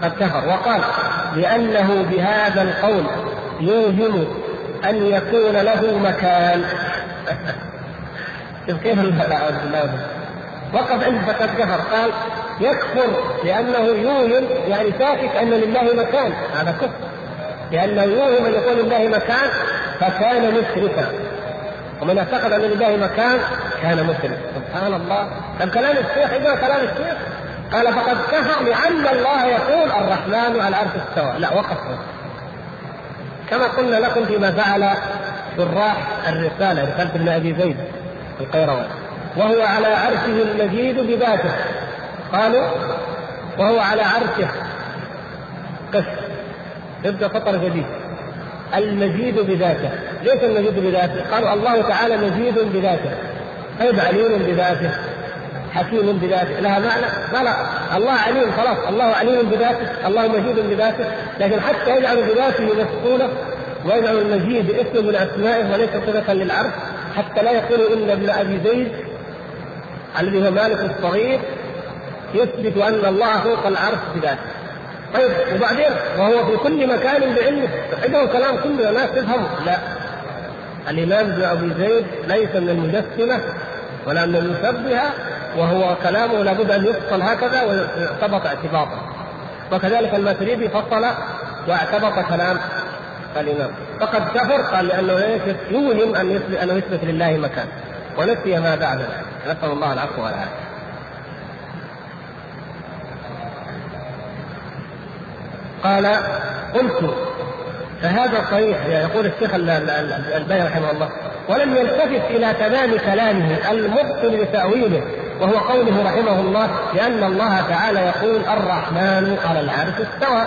قد كفر وقال لأنه بهذا القول يوهم أن يكون له مكان. كيف وقف عند فقد كفر قال يكفر لأنه يوهم يعني شاكك أن لله مكان. هذا كفر. لأنه يوهم ان يكون لله مكان فكان مشركا ومن اعتقد أن لله مكان كان مشرك سبحان الله. طب كلام الشيخ اذا كلام الشيخ. قال فقد كفر لأن الله يقول الرحمن على العرش استوى. لا وقف. كما قلنا لكم فيما فعل شراح الرسالة رسالة ابن أبي زيد القيروان. وهو على عرشه المجيد بذاته. قالوا وهو على عرشه. قس. يبقى فطر جديد المجيد بذاته. ليس المجيد بذاته. قالوا الله تعالى مجيد بذاته. طيب عليم بذاته. حكيم بذاته. لها معنى؟ لا لا. الله عليم خلاص. الله عليم بذاته. الله مجيد بذاته. لكن حتى يجعل بذاته مسؤولة ويجعل المجيد اسم من أسمائه وليس صفه للعرش. حتى لا يقول إن ابن أبي زيد الذي هو مالك الصغير يثبت أن الله فوق العرش بذاته. طيب وبعدين؟ وهو في كل مكان بعلمه عنده كلام كل الناس تفهمه لا. الإمام ابن أبي زيد ليس من المجسمه ولا من المشبهة وهو كلامه لابد أن يفصل هكذا ويعتبط اعتباطا. وكذلك الماتريدي فصل واعتبط كلام الإمام. فقد كفر قال لأنه يوهم أن يثبت يثبت لله مكان. ونسي ما بعد ذلك. نسأل الله العفو والعافية. قال قلت فهذا صحيح يقول الشيخ الباني رحمه الله ولم يلتفت إلى تمام كلامه المبطل لتأويله وهو قوله رحمه الله لأن الله تعالى يقول الرحمن على العرش استوى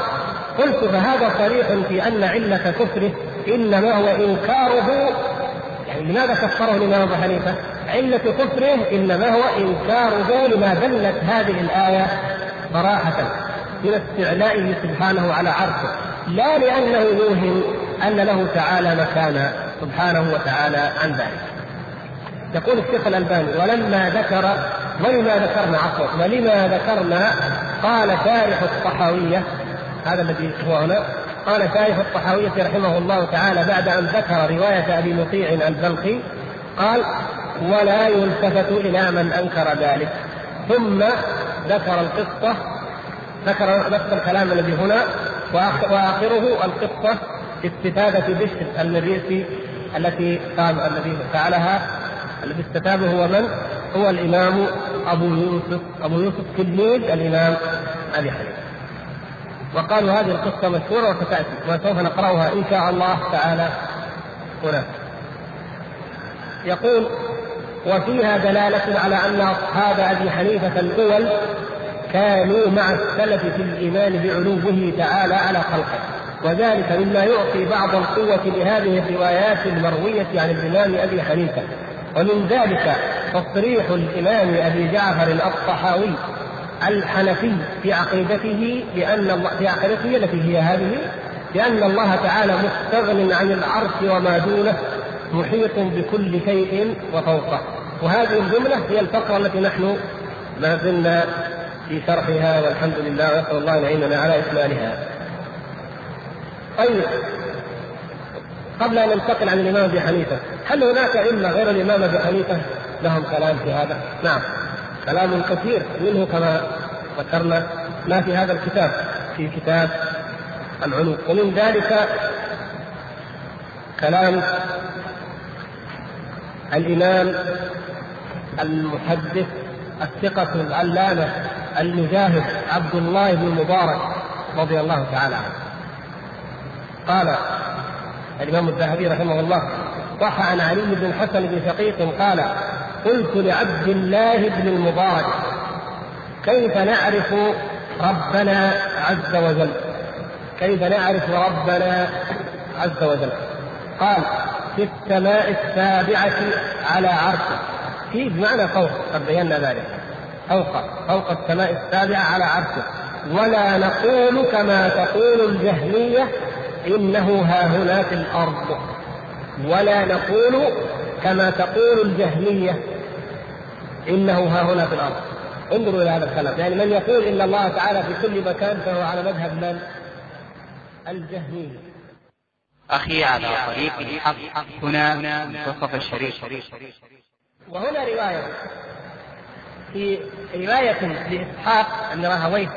قلت فهذا صريح في أن علة كفره إنما هو إنكاره يعني لماذا كفره الامام ابو حنيفة؟ علة كفره إنما هو إنكاره لما دلت هذه الآية صراحة من استعلائه سبحانه على عرشه لا لأنه يوهم أن له تعالى مكانا سبحانه وتعالى عن ذلك. يقول الشيخ الألباني ولما ذكر ولما ذكرنا عفوا ولما ذكرنا قال شارح الطحاوية هذا الذي هو هنا قال شارح الطحاوية رحمه الله تعالى بعد أن ذكر رواية أبي مطيع البلخي قال ولا يلتفت إلى من أنكر ذلك. ثم ذكر القصة ذكر نفس الكلام الذي هنا وآخره القصة استفادة بشر المريسي التي الذي فعلها. الذي استتابه هو من؟ هو الإمام أبو يوسف أبو يوسف تلميذ الإمام أبي حنيفة. وقالوا هذه القصة مشهورة وستأتي وسوف نقرأها إن شاء الله تعالى هنا. يقول وفيها دلالة على أن أصحاب أبي حنيفة الأول كانوا مع السلف في الإيمان بعلوه تعالى على خلقه. وذلك مما يعطي بعض القوة لهذه الروايات المروية عن الإمام أبي حنيفة. ومن ذلك تصريح الإمام أبي جعفر الطحاوي الحنفي في عقيدته بأن الله في عقيدته التي هي هذه بأن الله تعالى مستغن عن العرش وما دونه محيط بكل شيء وفوقه. وهذه الجملة هي الفقرة التي نحن ما زلنا في شرحها والحمد لله ونسأل الله أن يعيننا على إكمالها. طيب. قبل أن ننتقل عن الإمام أبي حنيفة، هل هناك ائمه غير الإمام أبي حنيفة؟ لهم كلام في هذا؟ نعم. كلام كثير منه كما ذكرنا ما في هذا الكتاب. في كتاب العلوم ومن ذلك كلام الإمام المحدث الثقة العلامة المجاهد عبد الله بن المبارك رضي الله تعالى عنه. قال الإمام الذهبي رحمه الله صح عن علي بن الحسن بن شقيق قال قلت لعبد الله بن المبارك كيف نعرف ربنا عز وجل؟ كيف نعرف ربنا عز وجل؟ قال في السماء السابعة على عرشه. في بمعنى فوق قد بينا ذلك. فوق فوق السماء السابعة على عرشه. ولا نقول كما تقول الجهمية إنه ها هنا في الأرض. ولا نقول كما تقول الجهمية إنه ها هنا في الأرض. انظروا إلى هذا الكلام. يعني من يقول إن الله تعالى في كل مكان فهو على مذهب من؟ الجهمية. أخي على طريق الحق هنا منتصف الشريف. وهنا رواية. في رواية لإسحاق بن راهويه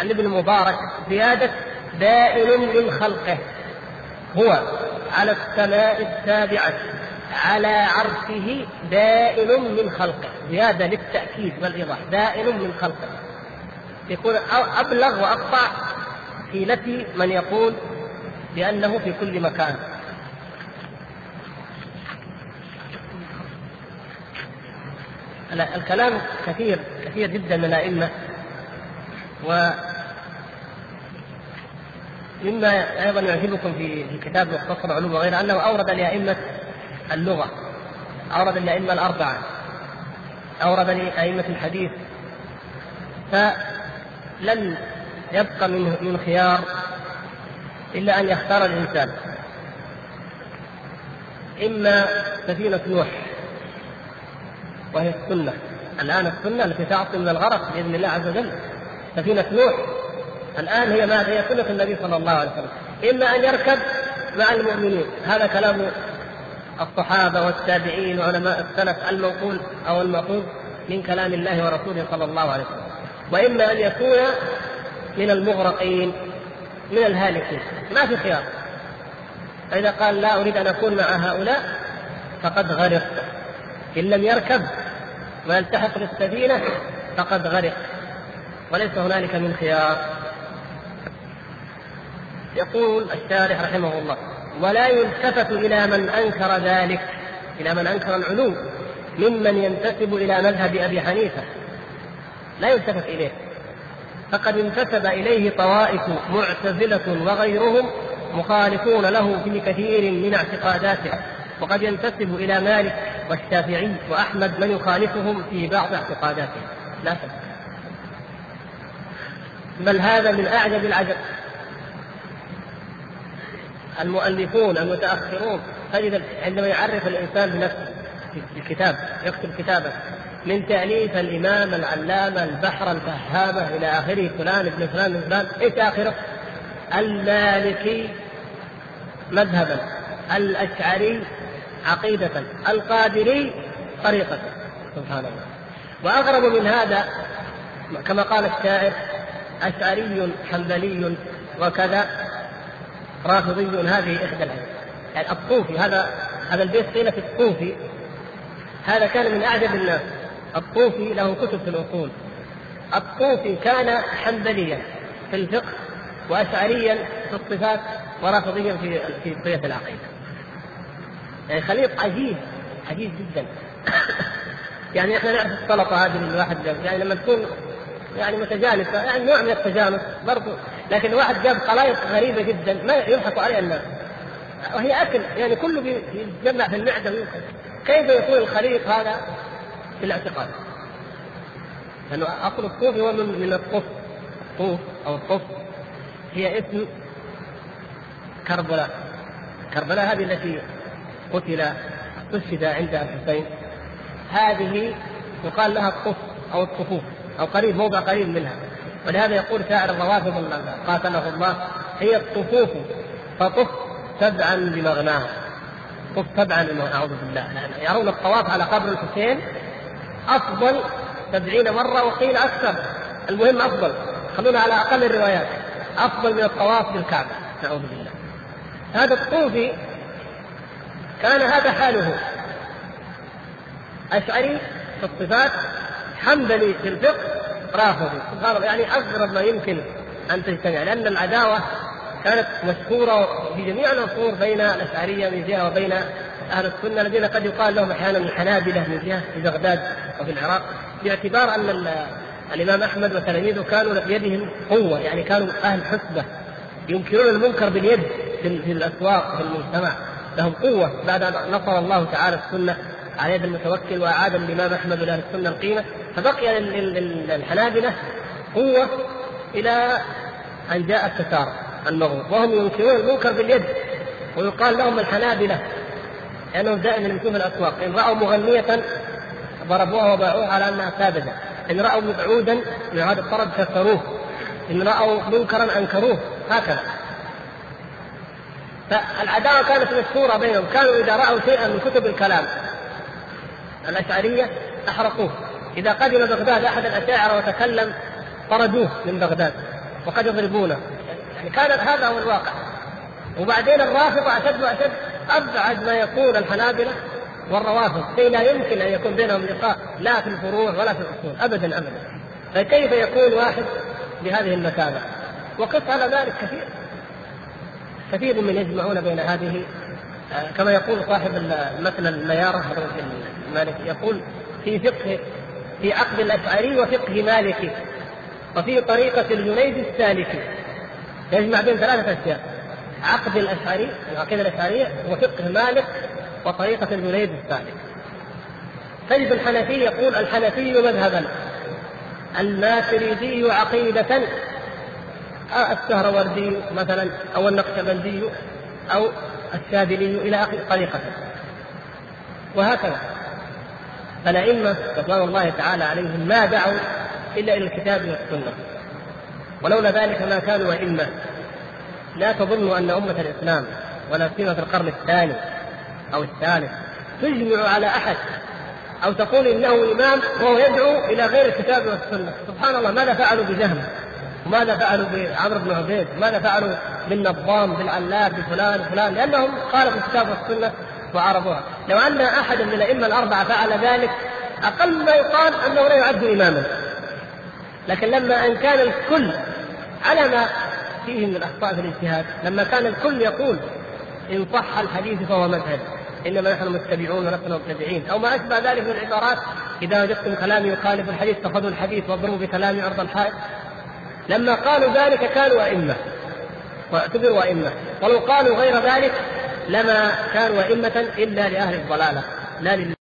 عن ابن مبارك زيادة دائم من خلقه هو على السماء السابعة على عرشه دائم من خلقه زيادة للتأكيد والإيضاح دائم من خلقه يكون أبلغ وأقطع في من يقول بأنه في كل مكان. الكلام كثير كثير جدا من الأئمة. و مما أيضا يعجبكم في كتاب مختصر العلوم وغيره أنه أورد لأئمة اللغة أورد لأئمة الأربعة أورد لأئمة الحديث. فلن يبقى من من خيار إلا أن يختار الإنسان. إما سفينة نوح. وهي السنة. الآن السنة التي تعصم من الغرق بإذن الله عز وجل. سفينة نوح. الآن هي ماذا؟ هي سنة النبي صلى الله عليه وسلم. إما أن يركب مع المؤمنين. هذا كلام الصحابة والتابعين وعلماء السلف المنقول أو المأخوذ من كلام الله ورسوله صلى الله عليه وسلم. وإما أن يكون من المغرقين من الهالكين. ما في خيار. فإذا قال لا أريد أن أكون مع هؤلاء فقد غرق. إن لم يركب ويلتحق بالسفينة فقد غرق. وليس هنالك من خيار. يقول الشارح رحمه الله ولا يلتفت إلى من أنكر ذلك إلى من أنكر العلو ممن ينتسب إلى مذهب أبي حنيفة. لا يلتفت إليه. فقد انتسب إليه طوائف معتزلة وغيرهم مخالفون له في كثير من اعتقاداته. وقد ينتسب إلى مالك والشافعي وأحمد من يخالفهم في بعض اعتقاداته لا شك. بل هذا من أعجب العجب. المؤلفون المتأخرون تجد عندما يعرف الإنسان بنفسه في الكتاب يكتب كتابه من تأليف الإمام العلامة البحر الفهامه إلى آخره فلان ابن فلان ابن فلان إيش آخره؟ المالكي مذهبا. الأشعري عقيدة القادري طريقة. سبحان الله. واغرب من هذا كما قال الشاعر أشعري حنبلي وكذا رافضي هذه إحدى الايات يعني الطوفي هذا هذا البيت قيل في الطوفي. هذا كان من أعجب الناس. الطوفي له كتب في الأصول. الطوفي كان حنبليا في الفقه واشعريا في الصفات ورافضيا في في قضيه العقيدة. يعني خليط عجيب عجيب جدا. يعني إحنا نعرف السلطه هذه الواحد يعني لما تكون يعني متجانسة يعني نوع من التجانس برضو لكن واحد جاب خلائط غريبة جدا ما يضحك عليها الناس وهي أكل يعني كله بيتجمع في المعدة ويؤكل كيف يكون الخليط هذا في الاعتقاد؟ لأنه أصل الصوف هو من من الطف طوف أو الطف هي اسم كربلاء. كربلاء هذه التي قتل استشهد عند الحسين. هذه يقال لها الطف أو الطفوف أو قريب موضع قريب منها. ولهذا يقول شاعر الروافض قاتله الله هي الطفوف فطف سبعا بمغناها طف سبعا أعوذ بالله. يرون الطواف على قبر الحسين أفضل سبعين مرة وقيل أكثر. المهم أفضل. خلونا على أقل الروايات. أفضل من الطواف بالكعبة. نعوذ بالله. هذا الطوفي كان هذا حاله. أشعري في الصفات حنبلي في الفقه رافضي. سبحان الله يعني أغرب ما يمكن أن تجتمع لأن العداوة كانت مشهوره في جميع العصور بين الأشعرية من جهة وبين أهل السنة الذين قد يقال لهم أحيانا الحنابلة من جهة في بغداد وفي العراق باعتبار أن الإمام أحمد وتلاميذه كانوا بيدهم قوة يعني كانوا أهل حسبة ينكرون المنكر باليد في الأسواق في المجتمع. لهم قوة بعد أن نصر الله تعالى السنة على يد المتوكل واعاد الامام احمد لاهل السنة القيمة فبقي للحنابلة قوة إلى أن جاء التتار المغرب. وهم ينكرون المنكر باليد ويقال لهم الحنابلة لأنهم دائما يمشون في الأسواق. إن رأوا مغنية ضربوها وباعوها على أنها ساذجة. إن رأوا مبعودا من هذا الطرب كسروه إن رأوا منكرا أنكروه. هكذا. فالعداوة كانت مشهوره بينهم. كانوا إذا رأوا شيئا من كتب الكلام الأشعرية أحرقوه. إذا قدم بغداد أحد الأشاعرة وتكلم طردوه من بغداد وقد يضربونه. يعني كان هذا هو الواقع. وبعدين الرافضة أشد وأشد أبعد ما يكون الحنابلة والروافض شيء لا يمكن أن يكون بينهم لقاء لا في الفروع ولا في الأصول أبدا أبدا. فكيف يكون واحد بهذه المكانة وقف على ذلك كثير. كثير من يجمعون بين هذه كما يقول صاحب مثل الميارة المالك يقول في فقه في عقد الأشعري وفقه مالكي وفي طريقة الجنيد السالكي يجمع بين ثلاثة أشياء عقد الأشعري العقيدة الأشعرية وفقه مالك وطريقة الجنيد السالك. تجد الحنفي يقول الحنفي مذهبا الماتريدي عقيدة السهروردي مثلا أو النقشبندي أو الشاذلي إلى آخر طريقة. وهكذا. فالأئمة رضوان الله تعالى عليهم ما دعوا إلا إلى الكتاب والسنة. ولولا ذلك ما كانوا أئمة. لا تظن أن أمة الإسلام ولا سيما في القرن الثاني أو الثالث تجمع على أحد أو تقول إنه إمام وهو يدعو إلى غير الكتاب والسنة. سبحان الله ماذا فعلوا بجهم وماذا فعلوا بعمرو بن عبيد؟ ماذا فعلوا بالنظام بالعلاف بفلان فلان لأنهم خالفوا الكتاب والسنة وعرضوها لو أن أحدا من الأئمة الأربعة فعل ذلك أقل ما يقال أنه لا يعد إماما. لكن لما أن كان الكل على ما فيه من الأخطاء في الاجتهاد لما كان الكل يقول إن صح الحديث فهو مذهب إنما نحن متبعون ولسنا مبتدعين. أو ما أشبه ذلك من العبارات إذا وجدتم كلامي يخالف الحديث فخذوا الحديث واضربوا بكلامي عرض الحائط. لما قالوا ذلك كانوا أئمة. واعتبروا أئمة. ولو قالوا غير ذلك لما كانوا أئمة إلا لأهل الضلالة لا لله